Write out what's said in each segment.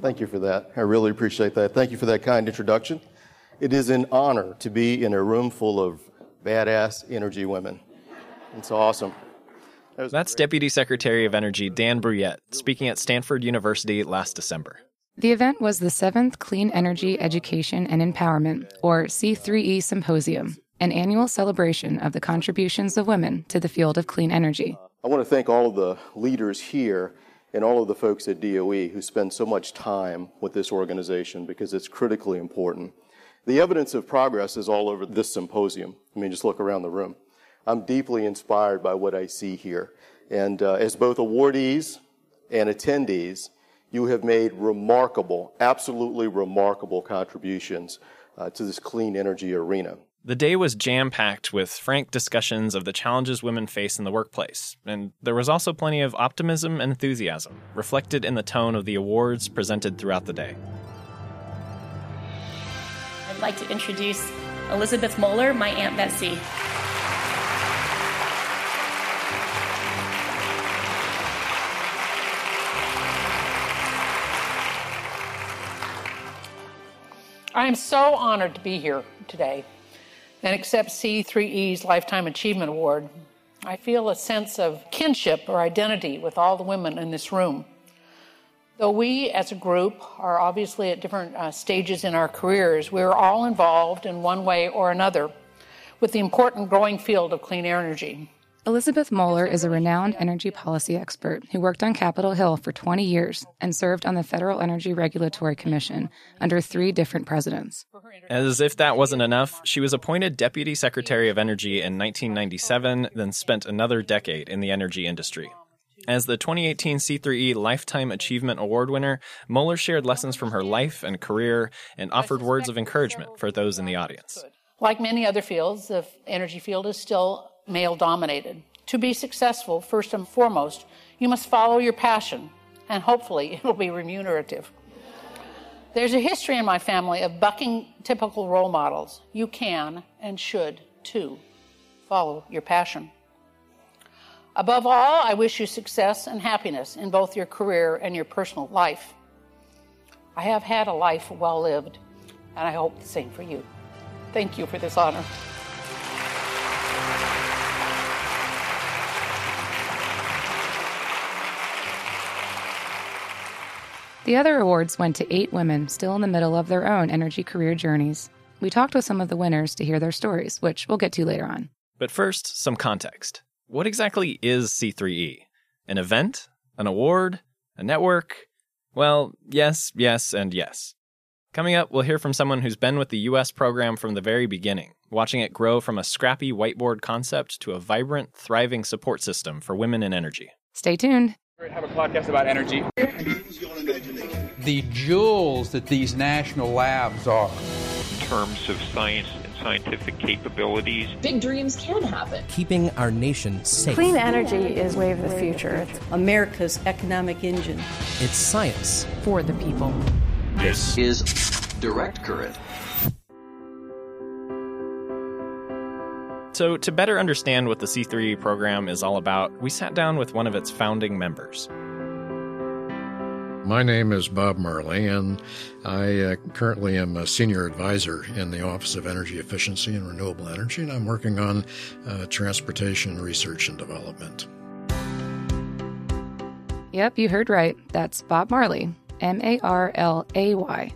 Thank you for that. I really appreciate that. Thank you for that kind introduction. It is an honor to be in a room full of badass energy women. It's awesome. That That's Deputy Secretary of Energy Dan Brouillette speaking at Stanford University last December. The event was the seventh Clean Energy Education and Empowerment, or C3E Symposium, an annual celebration of the contributions of women to the field of clean energy. I want to thank all of the leaders here and all of the folks at DOE who spend so much time with this organization because it's critically important. The evidence of progress is all over this symposium. I mean, just look around the room. I'm deeply inspired by what I see here. And uh, as both awardees and attendees, you have made remarkable, absolutely remarkable contributions uh, to this clean energy arena. The day was jam packed with frank discussions of the challenges women face in the workplace, and there was also plenty of optimism and enthusiasm, reflected in the tone of the awards presented throughout the day. I'd like to introduce Elizabeth Moler, my Aunt Betsy. I am so honored to be here today and accept C3E's Lifetime Achievement Award. I feel a sense of kinship or identity with all the women in this room. Though we as a group are obviously at different uh, stages in our careers, we're all involved in one way or another with the important growing field of clean energy. Elizabeth Moler is a renowned energy policy expert who worked on Capitol Hill for 20 years and served on the Federal Energy Regulatory Commission under three different presidents. As if that wasn't enough, she was appointed Deputy Secretary of Energy in 1997, then spent another decade in the energy industry. As the 2018 C3E Lifetime Achievement Award winner, Moler shared lessons from her life and career and offered words of encouragement for those in the audience. Like many other fields, the energy field is still male dominated. To be successful, first and foremost, you must follow your passion, and hopefully it'll be remunerative. There's a history in my family of bucking typical role models. You can and should, too, follow your passion. Above all, I wish you success and happiness in both your career and your personal life. I have had a life well lived, and I hope the same for you. Thank you for this honor. The other awards went to eight women still in the middle of their own energy career journeys. We talked with some of the winners to hear their stories, which we'll get to later on. But first, some context. What exactly is C3E? An event? An award? A network? Well, yes, yes, and yes. Coming up, we'll hear from someone who's been with the US program from the very beginning, watching it grow from a scrappy whiteboard concept to a vibrant, thriving support system for women in energy. Stay tuned. Have a podcast about energy. The jewels that these national labs are. In terms of science and scientific capabilities, big dreams can happen. Keeping our nation safe. Clean energy is way of the future. It's America's economic engine. It's science for the people. This is direct current. So, to better understand what the C3 program is all about, we sat down with one of its founding members. My name is Bob Marlay, and I uh, currently am a senior advisor in the Office of Energy Efficiency and Renewable Energy, and I'm working on uh, transportation research and development. Yep, you heard right. That's Bob Marlay, M A R L A Y.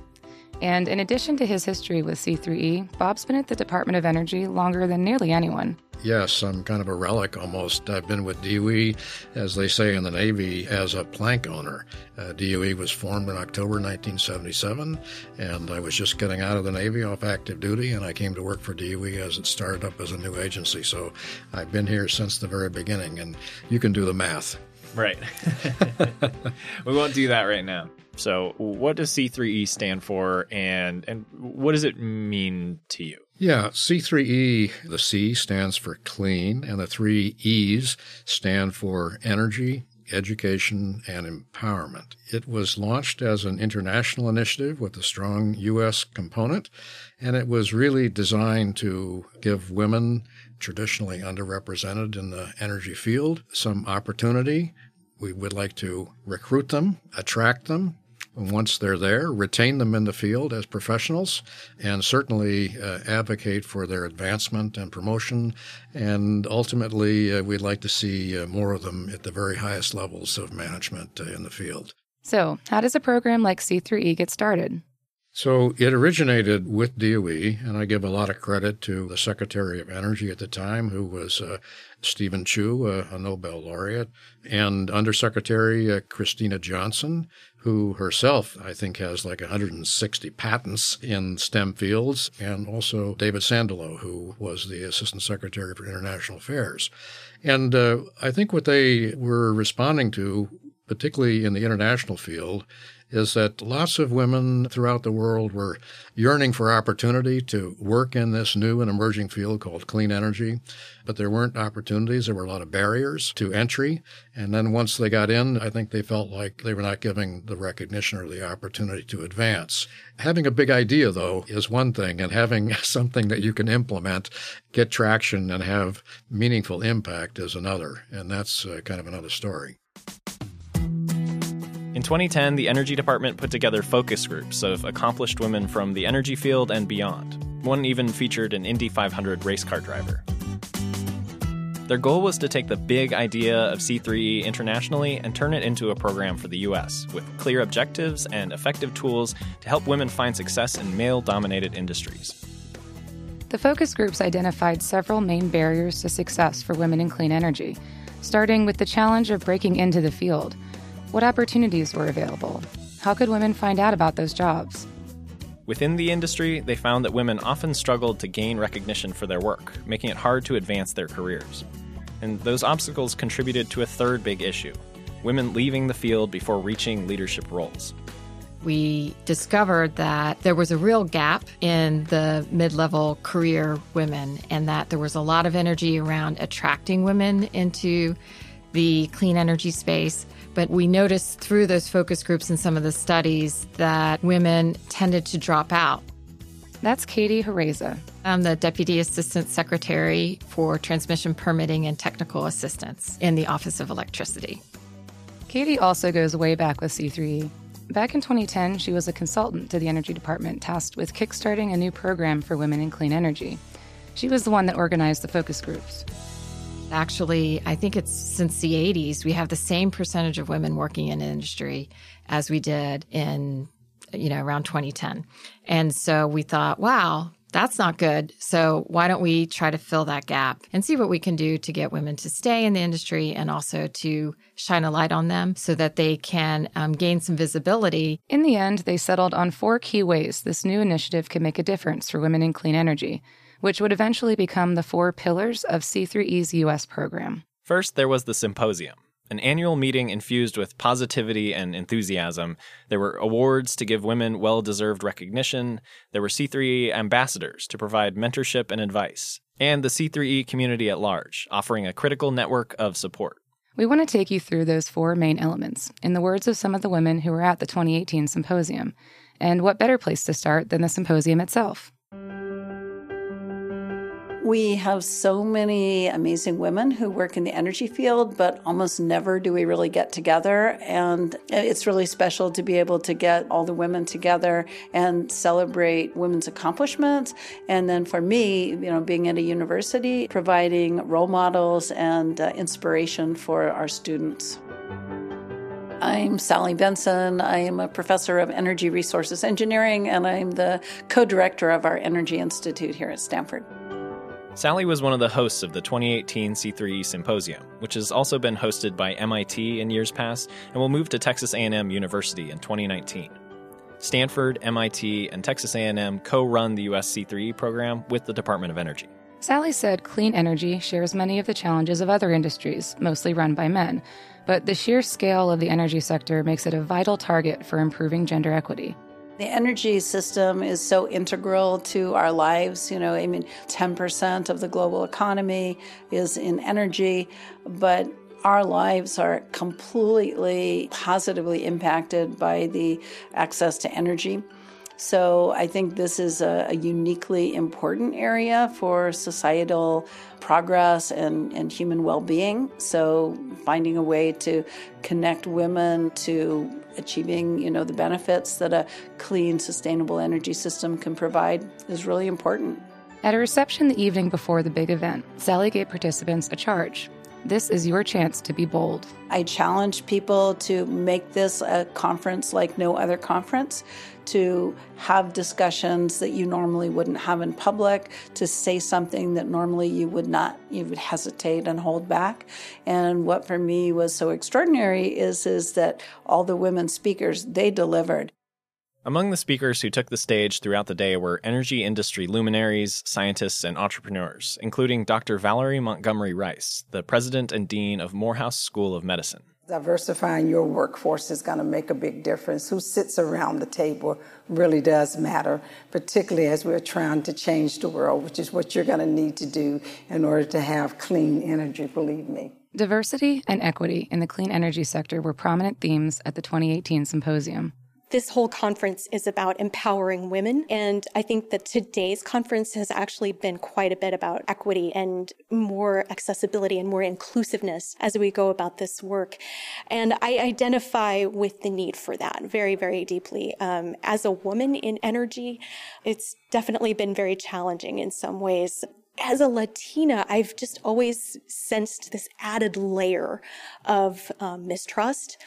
And in addition to his history with C3E, Bob's been at the Department of Energy longer than nearly anyone. Yes, I'm kind of a relic almost. I've been with DOE, as they say in the Navy, as a plank owner. Uh, DOE was formed in October 1977, and I was just getting out of the Navy off active duty, and I came to work for DOE as it started up as a new agency. So I've been here since the very beginning, and you can do the math. Right. we won't do that right now. So, what does C3E stand for, and and what does it mean to you? Yeah, C3E, the C stands for clean, and the three E's stand for energy, education, and empowerment. It was launched as an international initiative with a strong U.S. component, and it was really designed to give women traditionally underrepresented in the energy field some opportunity. We would like to recruit them, attract them, once they're there, retain them in the field as professionals, and certainly uh, advocate for their advancement and promotion. And ultimately, uh, we'd like to see uh, more of them at the very highest levels of management uh, in the field. So, how does a program like C3E get started? So it originated with DOE, and I give a lot of credit to the Secretary of Energy at the time, who was uh, Stephen Chu, uh, a Nobel laureate, and Undersecretary uh, Kristina Johnson, who herself, I think, has like 160 patents in STEM fields, and also David Sandalow, who was the Assistant Secretary for International Affairs. And uh, I think what they were responding to, particularly in the international field, is that lots of women throughout the world were yearning for opportunity to work in this new and emerging field called clean energy, but there weren't opportunities. There were a lot of barriers to entry. And then once they got in, I think they felt like they were not giving the recognition or the opportunity to advance. Having a big idea, though, is one thing, and having something that you can implement, get traction, and have meaningful impact is another. And that's uh, kind of another story. In 2010, the Energy Department put together focus groups of accomplished women from the energy field and beyond. One even featured an Indy 500 race car driver. Their goal was to take the big idea of C3E internationally and turn it into a program for the US, with clear objectives and effective tools to help women find success in male dominated industries. The focus groups identified several main barriers to success for women in clean energy, starting with the challenge of breaking into the field what opportunities were available? How could women find out about those jobs? Within the industry, they found that women often struggled to gain recognition for their work, making it hard to advance their careers. And those obstacles contributed to a third big issue women leaving the field before reaching leadership roles. We discovered that there was a real gap in the mid level career women, and that there was a lot of energy around attracting women into the clean energy space but we noticed through those focus groups and some of the studies that women tended to drop out. That's Katie Jereza. I'm the Deputy Assistant Secretary for Transmission Permitting and Technical Assistance in the Office of Electricity. Katie also goes way back with C3E. Back in 2010, she was a consultant to the Energy Department tasked with kickstarting a new program for women in clean energy. She was the one that organized the focus groups. Actually, I think it's since the 80s, we have the same percentage of women working in industry as we did in, you know, around 2010. And so we thought, wow, that's not good. So why don't we try to fill that gap and see what we can do to get women to stay in the industry and also to shine a light on them so that they can um, gain some visibility. In the end, they settled on four key ways this new initiative can make a difference for women in clean energy which would eventually become the four pillars of C3E's U.S. program. First, there was the symposium, an annual meeting infused with positivity and enthusiasm. There were awards to give women well deserved recognition. There were C3E ambassadors to provide mentorship and advice. And the C3E community at large, offering a critical network of support. We want to take you through those four main elements, in the words of some of the women who were at the 2018 symposium. And what better place to start than the symposium itself? We have so many amazing women who work in the energy field, but almost never do we really get together. And it's really special to be able to get all the women together and celebrate women's accomplishments. And then for me, you know, being at a university, providing role models and uh, inspiration for our students. I'm Sally Benson. I am a professor of energy resources engineering, and I'm the co director of our Energy Institute here at Stanford. Sally was one of the hosts of the 2018 C3E Symposium, which has also been hosted by MIT in years past and will move to Texas A&M University in 2019. Stanford, MIT, and Texas A&M co-run the US C3E program with the Department of Energy. Sally said clean energy shares many of the challenges of other industries, mostly run by men, but the sheer scale of the energy sector makes it a vital target for improving gender equity. The energy system is so integral to our lives. You know, I mean, 10% of the global economy is in energy, but our lives are completely positively impacted by the access to energy. So I think this is a, a, uniquely important area for societal progress and, and human well being. So finding a way to connect women to achieving, you know, the benefits that a clean, sustainable energy system can provide is really important. At a reception the evening before the big event, Sally gave participants a charge this is your chance to be bold. I challenge people to make this a conference like no other conference, to have discussions that you normally wouldn't have in public, to say something that normally you would not, you would hesitate and hold back. And what for me was so extraordinary is, is that all the women speakers, they delivered. Among the speakers who took the stage throughout the day were energy industry luminaries, scientists, and entrepreneurs, including Dr. Valerie Montgomery Rice, the president and dean of Morehouse School of Medicine. Diversifying your workforce is going to make a big difference. Who sits around the table really does matter, particularly as we're trying to change the world, which is what you're going to need to do in order to have clean energy, believe me. Diversity and equity in the clean energy sector were prominent themes at the 2018 symposium this whole conference is about empowering women. And I think that today's conference has actually been quite a bit about equity and more accessibility and more inclusiveness as we go about this work. And I identify with the need for that very, very deeply. Um, as a woman in energy, it's definitely been very challenging in some ways as a Latina, I've just always sensed this added layer of um, mistrust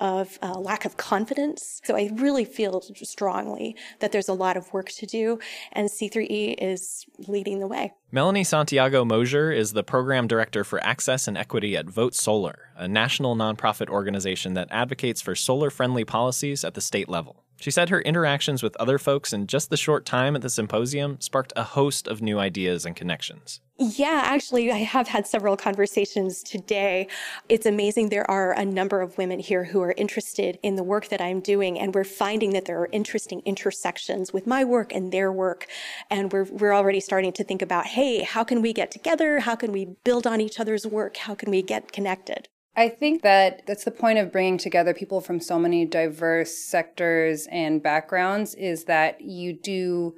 of uh, lack of confidence. So I really feel strongly that there's a lot of work to do, and C3E is leading the way. Melanie Santiago Mosier is the program director for access and equity at Vote Solar, a national nonprofit organization that advocates for solar friendly policies at the state level. She said her interactions with other folks in just the short time at the symposium sparked a host of new ideas and connections. Yeah, actually, I have had several conversations today. It's amazing. There are a number of women here who are interested in the work that I'm doing, and we're finding that there are interesting intersections with my work and their work. And we're, we're already starting to think about, hey, how can we get together? How can we build on each other's work? How can we get connected? I think that that's the point of bringing together people from so many diverse sectors and backgrounds is that you do,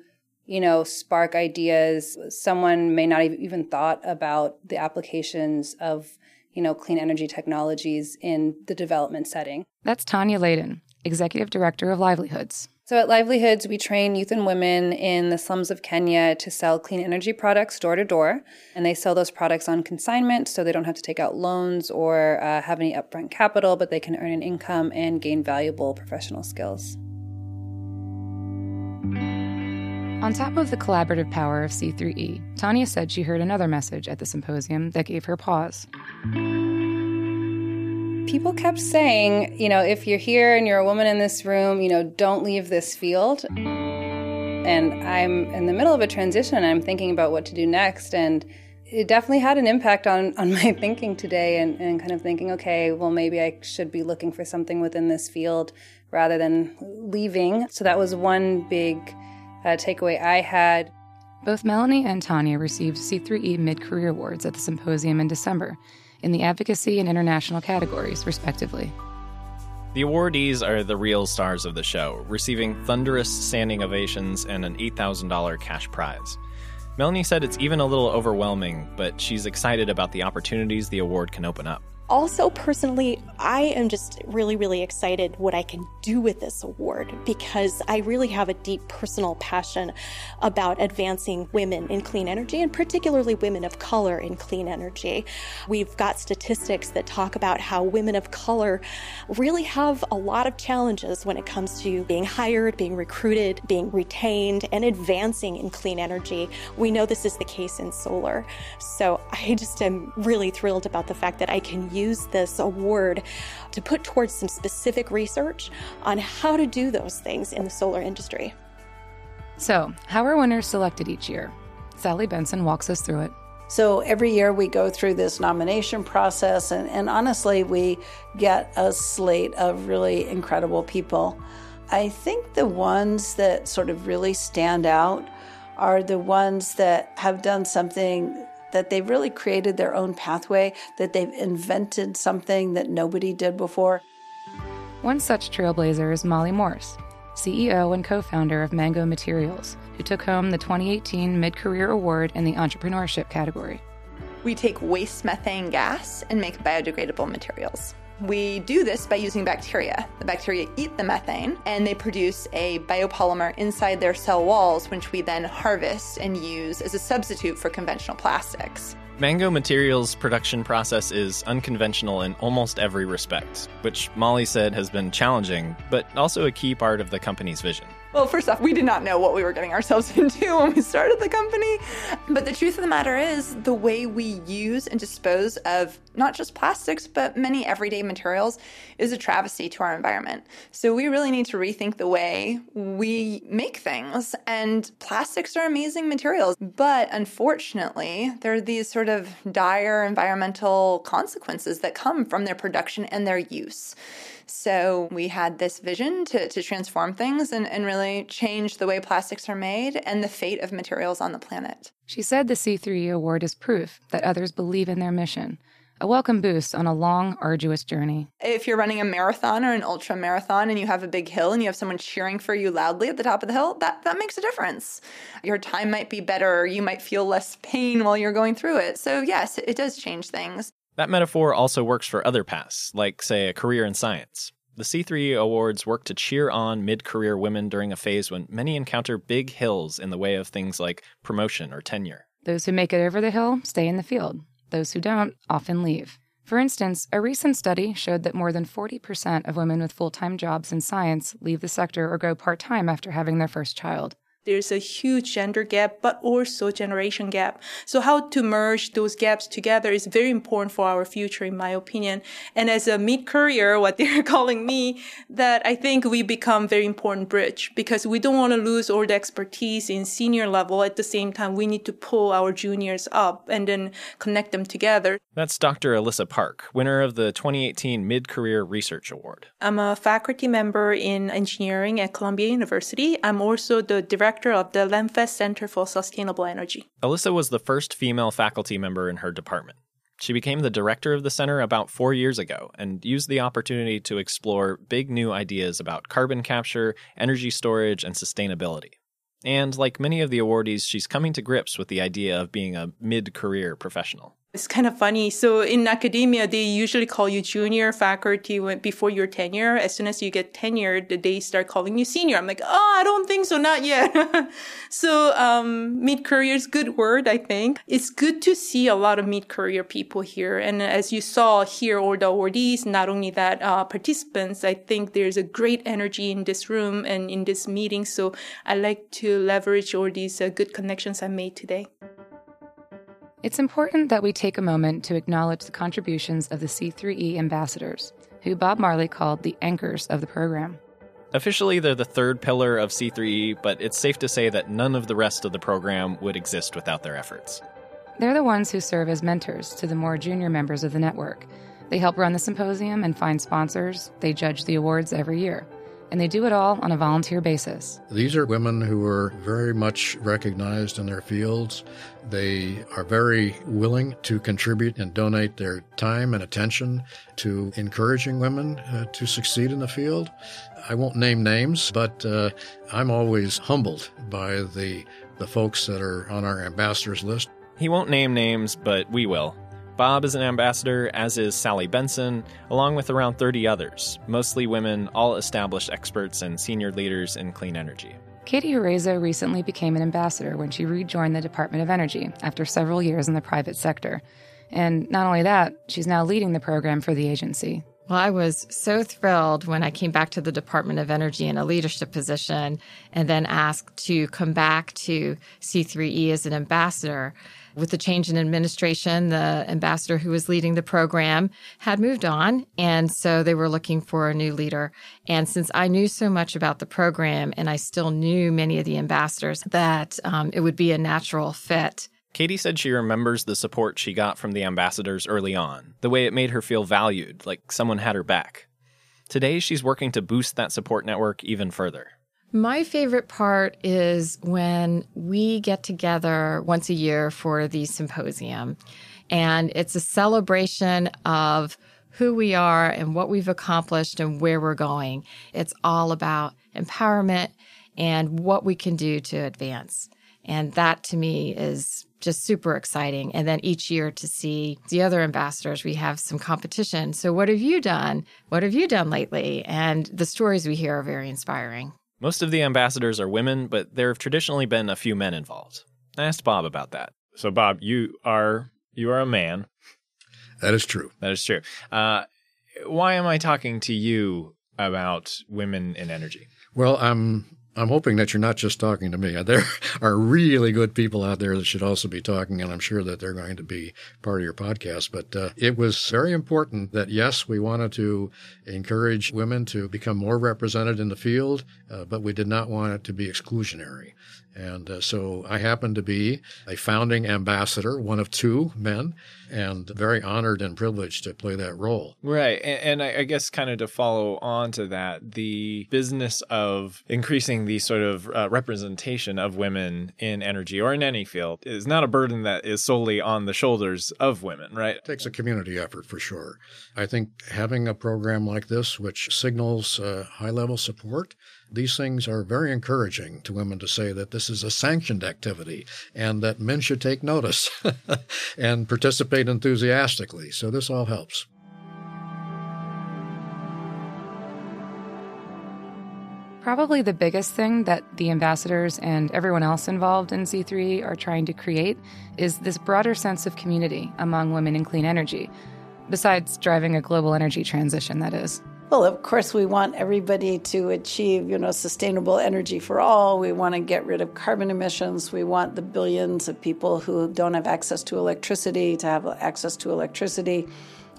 you know, spark ideas. Someone may not even thought about the applications of, you know, clean energy technologies in the development setting. That's Tanya Layden, Executive Director of LivelyHoods. So at LivelyHoods, we train youth and women in the slums of Kenya to sell clean energy products door to door. And they sell those products on consignment so they don't have to take out loans or uh, have any upfront capital, but they can earn an income and gain valuable professional skills. On top of the collaborative power of C3E, Tanya said she heard another message at the symposium that gave her pause people kept saying, you know, if you're here and you're a woman in this room, you know, don't leave this field. And I'm in the middle of a transition and I'm thinking about what to do next. And it definitely had an impact on, on my thinking today and, and kind of thinking, okay, well, maybe I should be looking for something within this field rather than leaving. So that was one big uh, takeaway I had. Both Melanie and Tanya received C3E Mid Career Awards at the symposium in December in the advocacy and international categories, respectively. The awardees are the real stars of the show, receiving thunderous standing ovations and an $8,000 cash prize. Melanie said it's even a little overwhelming, but she's excited about the opportunities the award can open up. Also, personally, I am just really, really excited what I can do with this award because I really have a deep personal passion about advancing women in clean energy and particularly women of color in clean energy. We've got statistics that talk about how women of color really have a lot of challenges when it comes to being hired, being recruited, being retained, and advancing in clean energy. We know this is the case in solar. So I just am really thrilled about the fact that I can use this award to put towards some specific research on how to do those things in the solar industry. So, how are winners selected each year? Sally Benson walks us through it. So every year we go through this nomination process, and, and, honestly, we get a slate of really incredible people. I think the ones that sort of really stand out are the ones that have done something that they've really created their own pathway, that they've invented something that nobody did before. One such trailblazer is Molly Morse, CEO and co founder of Mango Materials, who took home the 2018 Mid Career Award in the Entrepreneurship category. We take waste methane gas and make biodegradable materials. We do this by using bacteria. The bacteria eat the methane and they produce a biopolymer inside their cell walls, which we then harvest and use as a substitute for conventional plastics. Mango Materials' production process is unconventional in almost every respect, which Molly said has been challenging, but also a key part of the company's vision. Well, first off, we did not know what we were getting ourselves into when we started the company. But the truth of the matter is, the way we use and dispose of not just plastics, but many everyday materials is a travesty to our environment. So we really need to rethink the way we make things. And plastics are amazing materials. But unfortunately, there are these sort of dire environmental consequences that come from their production and their use. So we had this vision to, to transform things and, and really change the way plastics are made and the fate of materials on the planet. She said the C3E Award is proof that others believe in their mission, a welcome boost on a long, arduous journey. If you're running a marathon or an ultra marathon and you have a big hill and you have someone cheering for you loudly at the top of the hill, that, that makes a difference. Your time might be better, you might feel less pain while you're going through it. So, yes, it does change things. That metaphor also works for other paths, like, say, a career in science. The C3E Awards work to cheer on mid career women during a phase when many encounter big hills in the way of things like promotion or tenure. Those who make it over the hill stay in the field, those who don't often leave. For instance, a recent study showed that more than 40% of women with full time jobs in science leave the sector or go part time after having their first child. There's a huge gender gap, but also generation gap. So how to merge those gaps together is very important for our future, in my opinion. And as a mid-career, what they're calling me, that I think we become very important bridge because we don't want to lose all the expertise in senior level. At the same time, we need to pull our juniors up and then connect them together. That's Dr. Alissa Park, winner of the 2018 Mid-Career Research Award. I'm a faculty member in engineering at Columbia University. I'm also the director director of the Lenfest Center for Sustainable Energy. Alissa was the first female faculty member in her department. She became the director of the center about four years ago and used the opportunity to explore big new ideas about carbon capture, energy storage, and sustainability. And like many of the awardees, she's coming to grips with the idea of being a mid career professional. It's kind of funny. So in academia, they usually call you junior faculty when, before your tenure. As soon as you get tenured, they start calling you senior. I'm like, oh, I don't think so, not yet. so um, mid-career is good word, I think. It's good to see a lot of mid-career people here. And as you saw here, all the awardees, not only that, uh, participants, I think there's a great energy in this room and in this meeting. So I like to leverage all these uh, good connections I made today. It's important that we take a moment to acknowledge the contributions of the C3E ambassadors, who Bob Marlay called the anchors of the program. Officially, they're the third pillar of C3E, but it's safe to say that none of the rest of the program would exist without their efforts. They're the ones who serve as mentors to the more junior members of the network. They help run the symposium and find sponsors. They judge the awards every year and they do it all on a volunteer basis. These are women who are very much recognized in their fields. They are very willing to contribute and donate their time and attention to encouraging women uh, to succeed in the field. I won't name names, but uh, I'm always humbled by the the folks that are on our ambassadors list. He won't name names, but we will. Bob is an ambassador, as is Sally Benson, along with around 30 others, mostly women, all established experts and senior leaders in clean energy. Katie Jereza recently became an ambassador when she rejoined the Department of Energy after several years in the private sector. And not only that, she's now leading the program for the agency. Well, I was so thrilled when I came back to the Department of Energy in a leadership position and then asked to come back to C3E as an ambassador. With the change in administration, the ambassador who was leading the program had moved on. And so they were looking for a new leader. And since I knew so much about the program and I still knew many of the ambassadors, that um, it would be a natural fit. Katie said she remembers the support she got from the ambassadors early on, the way it made her feel valued, like someone had her back. Today, she's working to boost that support network even further. My favorite part is when we get together once a year for the symposium. And it's a celebration of who we are and what we've accomplished and where we're going. It's all about empowerment and what we can do to advance. And that to me is just super exciting. And then each year to see the other ambassadors, we have some competition. So, what have you done? What have you done lately? And the stories we hear are very inspiring. Most of the ambassadors are women, but there have traditionally been a few men involved. I asked Bob about that. So, Bob, you are you are a man. That is true. That is true. Uh, why am I talking to you about women in energy? Well, I'm I'm hoping that you're not just talking to me. There are really good people out there that should also be talking, and I'm sure that they're going to be part of your podcast. But uh, it was very important that, yes, we wanted to encourage women to become more represented in the field, uh, but we did not want it to be exclusionary. And uh, so I happen to be a founding ambassador, one of two men, and very honored and privileged to play that role. Right. And, and I, I, guess, kind of to follow on to that, the business of increasing the sort of uh, representation of women in energy or in any field is not a burden that is solely on the shoulders of women, right? It takes a community effort for sure. I think having a program like this, which signals uh, high level support, these things are very encouraging to women to say that this is a sanctioned activity and that men should take notice and participate enthusiastically. So this all helps. Probably the biggest thing that the ambassadors and everyone else involved in C3 are trying to create is this broader sense of community among women in clean energy, besides driving a global energy transition, that is. Well, of course, we want everybody to achieve, you know, sustainable energy for all. We want to get rid of carbon emissions. We want the billions of people who don't have access to electricity to have access to electricity.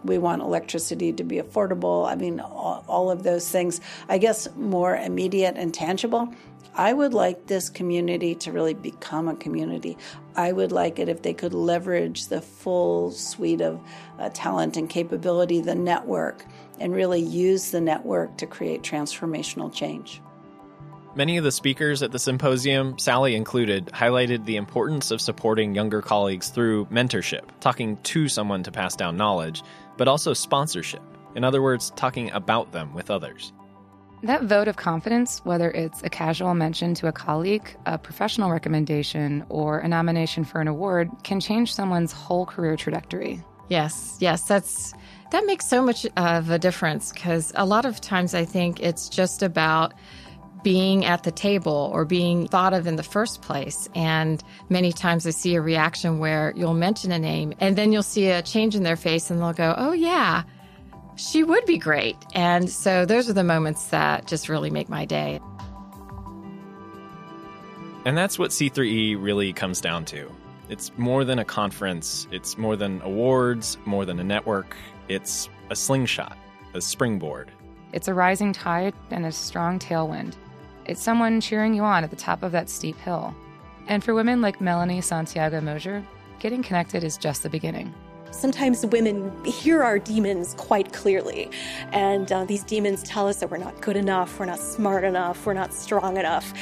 We want electricity to be affordable. I mean, all, all of those things. I guess more immediate and tangible. I would like this community to really become a community. I would like it if they could leverage the full suite of uh, talent and capability, the network and really use the network to create transformational change. Many of the speakers at the symposium, Sally included, highlighted the importance of supporting younger colleagues through mentorship, talking to someone to pass down knowledge, but also sponsorship. In other words, talking about them with others. That vote of confidence, whether it's a casual mention to a colleague, a professional recommendation, or a nomination for an award, can change someone's whole career trajectory. Yes, yes, that's that makes so much of a difference because a lot of times I think it's just about being at the table or being thought of in the first place. And many times I see a reaction where you'll mention a name and then you'll see a change in their face and they'll go, Oh, yeah, she would be great. And so those are the moments that just really make my day. And that's what C3E really comes down to. It's more than a conference, it's more than awards, more than a network. It's a slingshot, a springboard. It's a rising tide and a strong tailwind. It's someone cheering you on at the top of that steep hill. And for women like Melanie Santiago Mosier, getting connected is just the beginning. Sometimes women hear our demons quite clearly, and uh, these demons tell us that we're not good enough, we're not smart enough, we're not strong enough.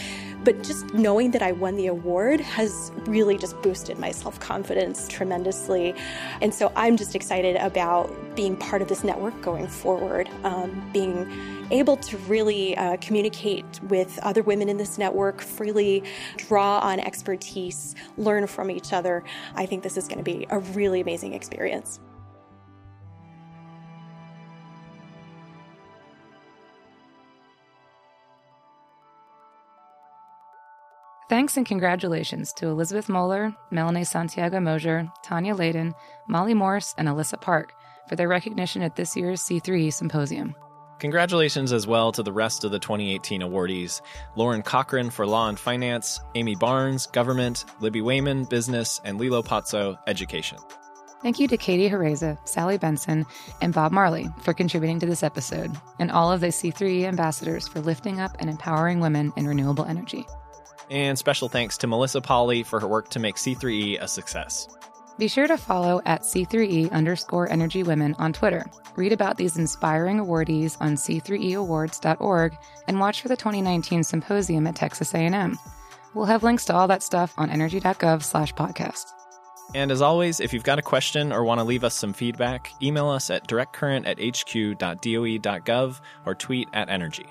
But just knowing that I won the award has really just boosted my self confidence tremendously. And so I'm just excited about being part of this network going forward, um, being able to really uh, communicate with other women in this network, freely draw on expertise, learn from each other. I think this is going to be a really amazing experience. Thanks and congratulations to Elizabeth Moler, Melanie Santiago Mosier, Tanya Layden, Molly Morse, and Alissa Park for their recognition at this year's C3E Symposium. Congratulations as well to the rest of the 2018 awardees Lauren Cochran for Law and Finance, Amy Barnes, Government, Libby Wayman, Business, and Lilo Pozzo, Education. Thank you to Katie Jereza, Sally Benson, and Bob Marlay for contributing to this episode, and all of the C3E ambassadors for lifting up and empowering women in renewable energy. And special thanks to Melissa Polly for her work to make C3E a success. Be sure to follow at C3E underscore Energy Women on Twitter. Read about these inspiring awardees on c3eawards.org and watch for the 2019 symposium at Texas A&M. We'll have links to all that stuff on energy.gov slash podcast. And as always, if you've got a question or want to leave us some feedback, email us at directcurrent at hq.doe.gov or tweet at energy.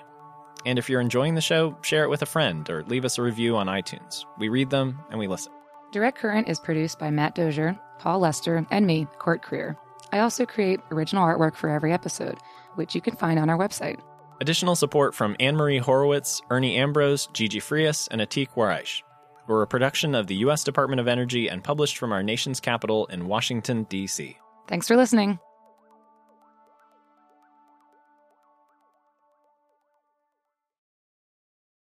And if you're enjoying the show, share it with a friend or leave us a review on iTunes. We read them and we listen. Direct Current is produced by Matt Dozier, Paul Lester, and me, Cort Kreer. I also create original artwork for every episode, which you can find on our website. Additional support from Anne Marie Horowitz, Ernie Ambrose, Gigi Frias, and Atiq Warraich. We're a production of the U.S. Department of Energy and published from our nation's capital in Washington, D.C. Thanks for listening.